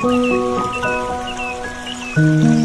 Thank mm -hmm. you.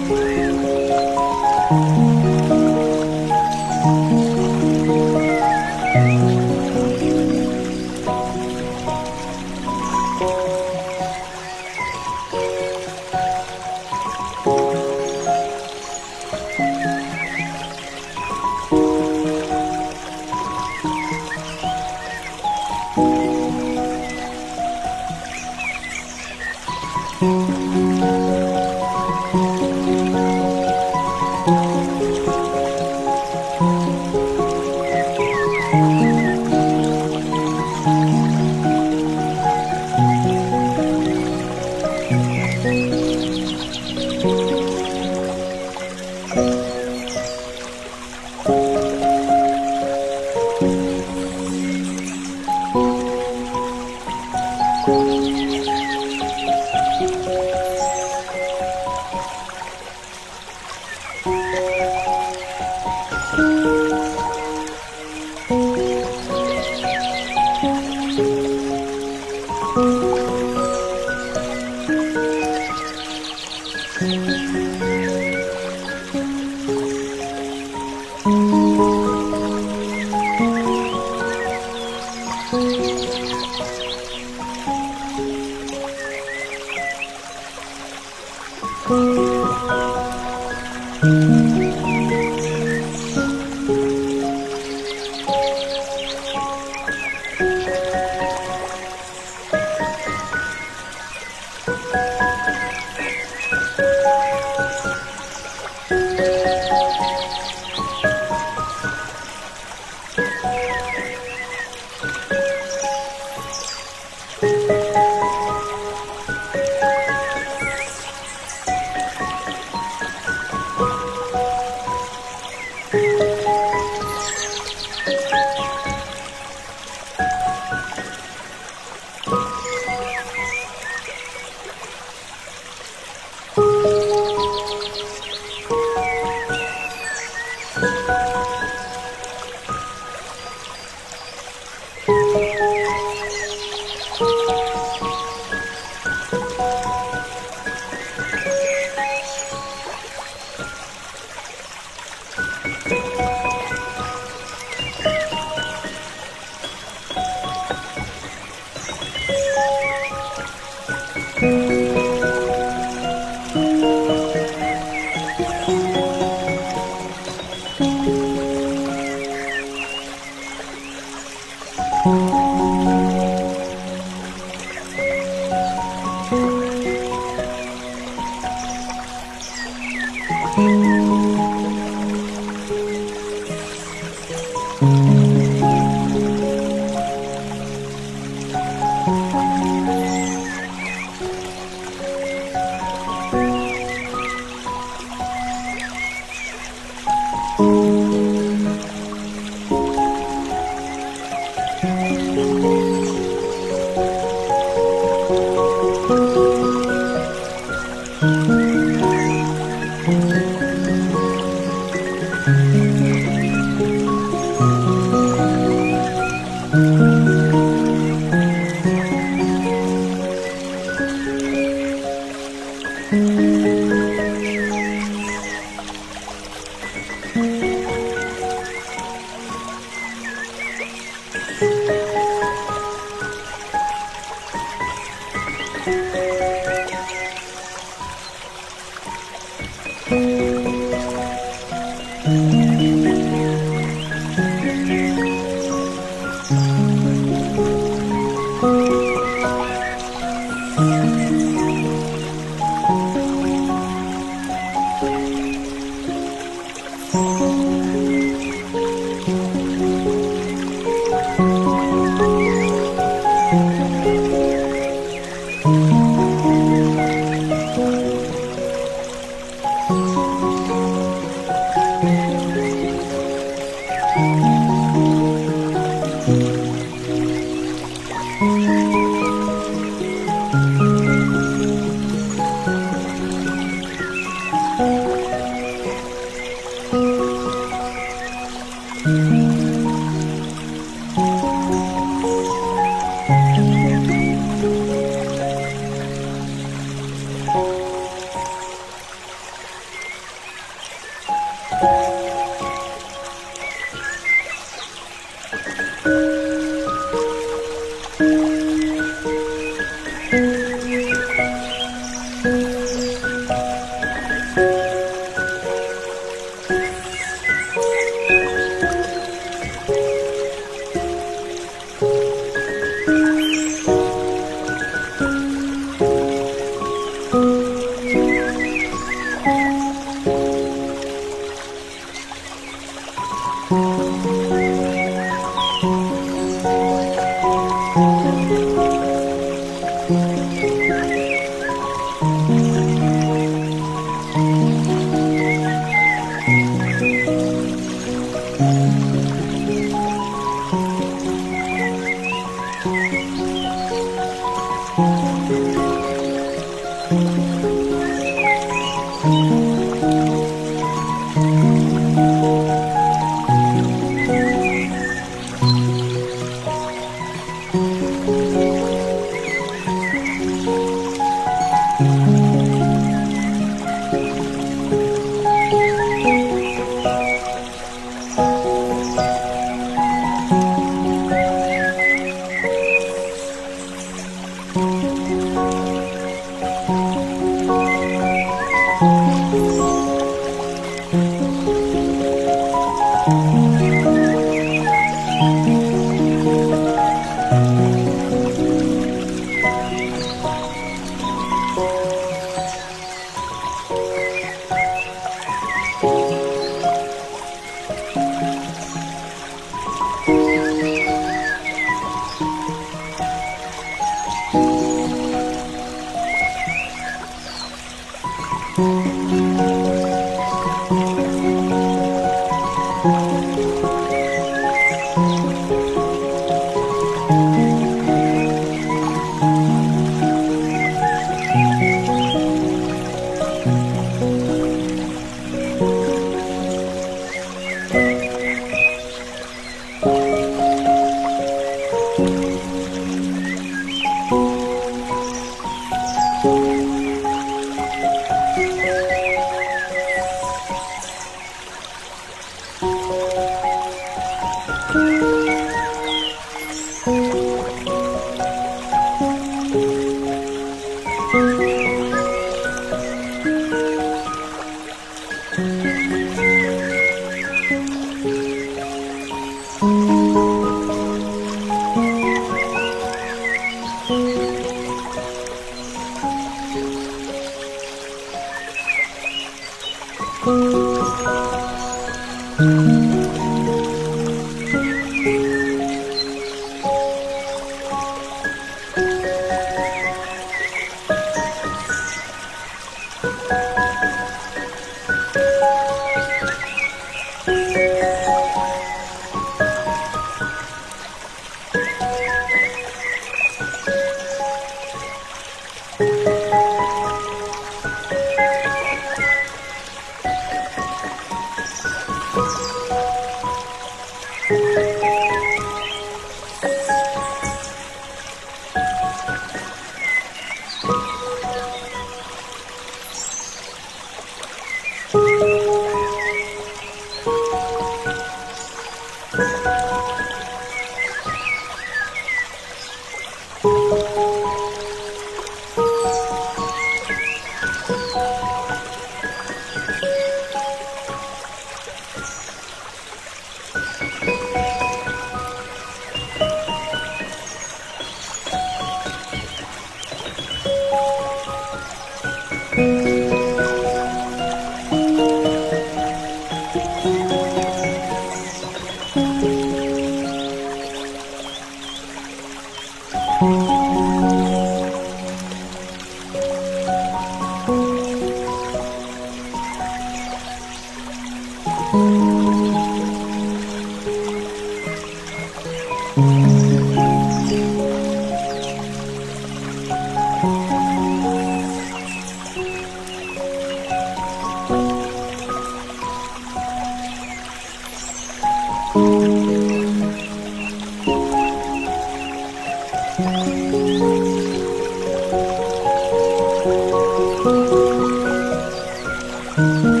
嗯。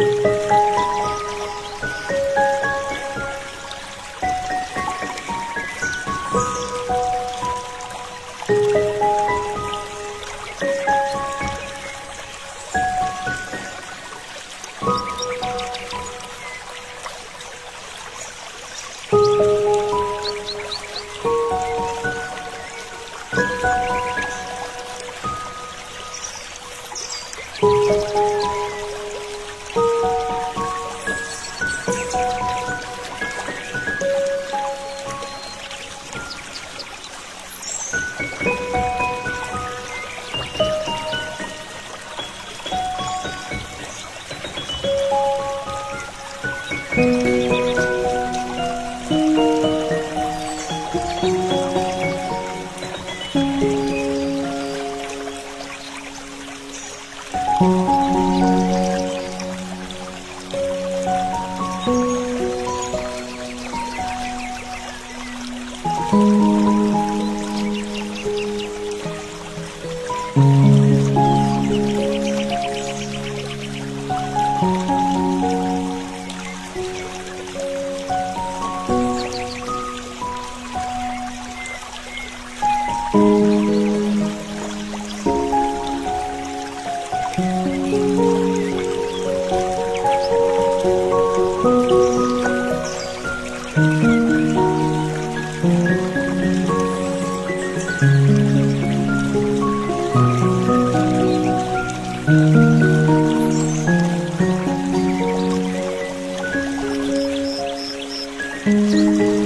Música うん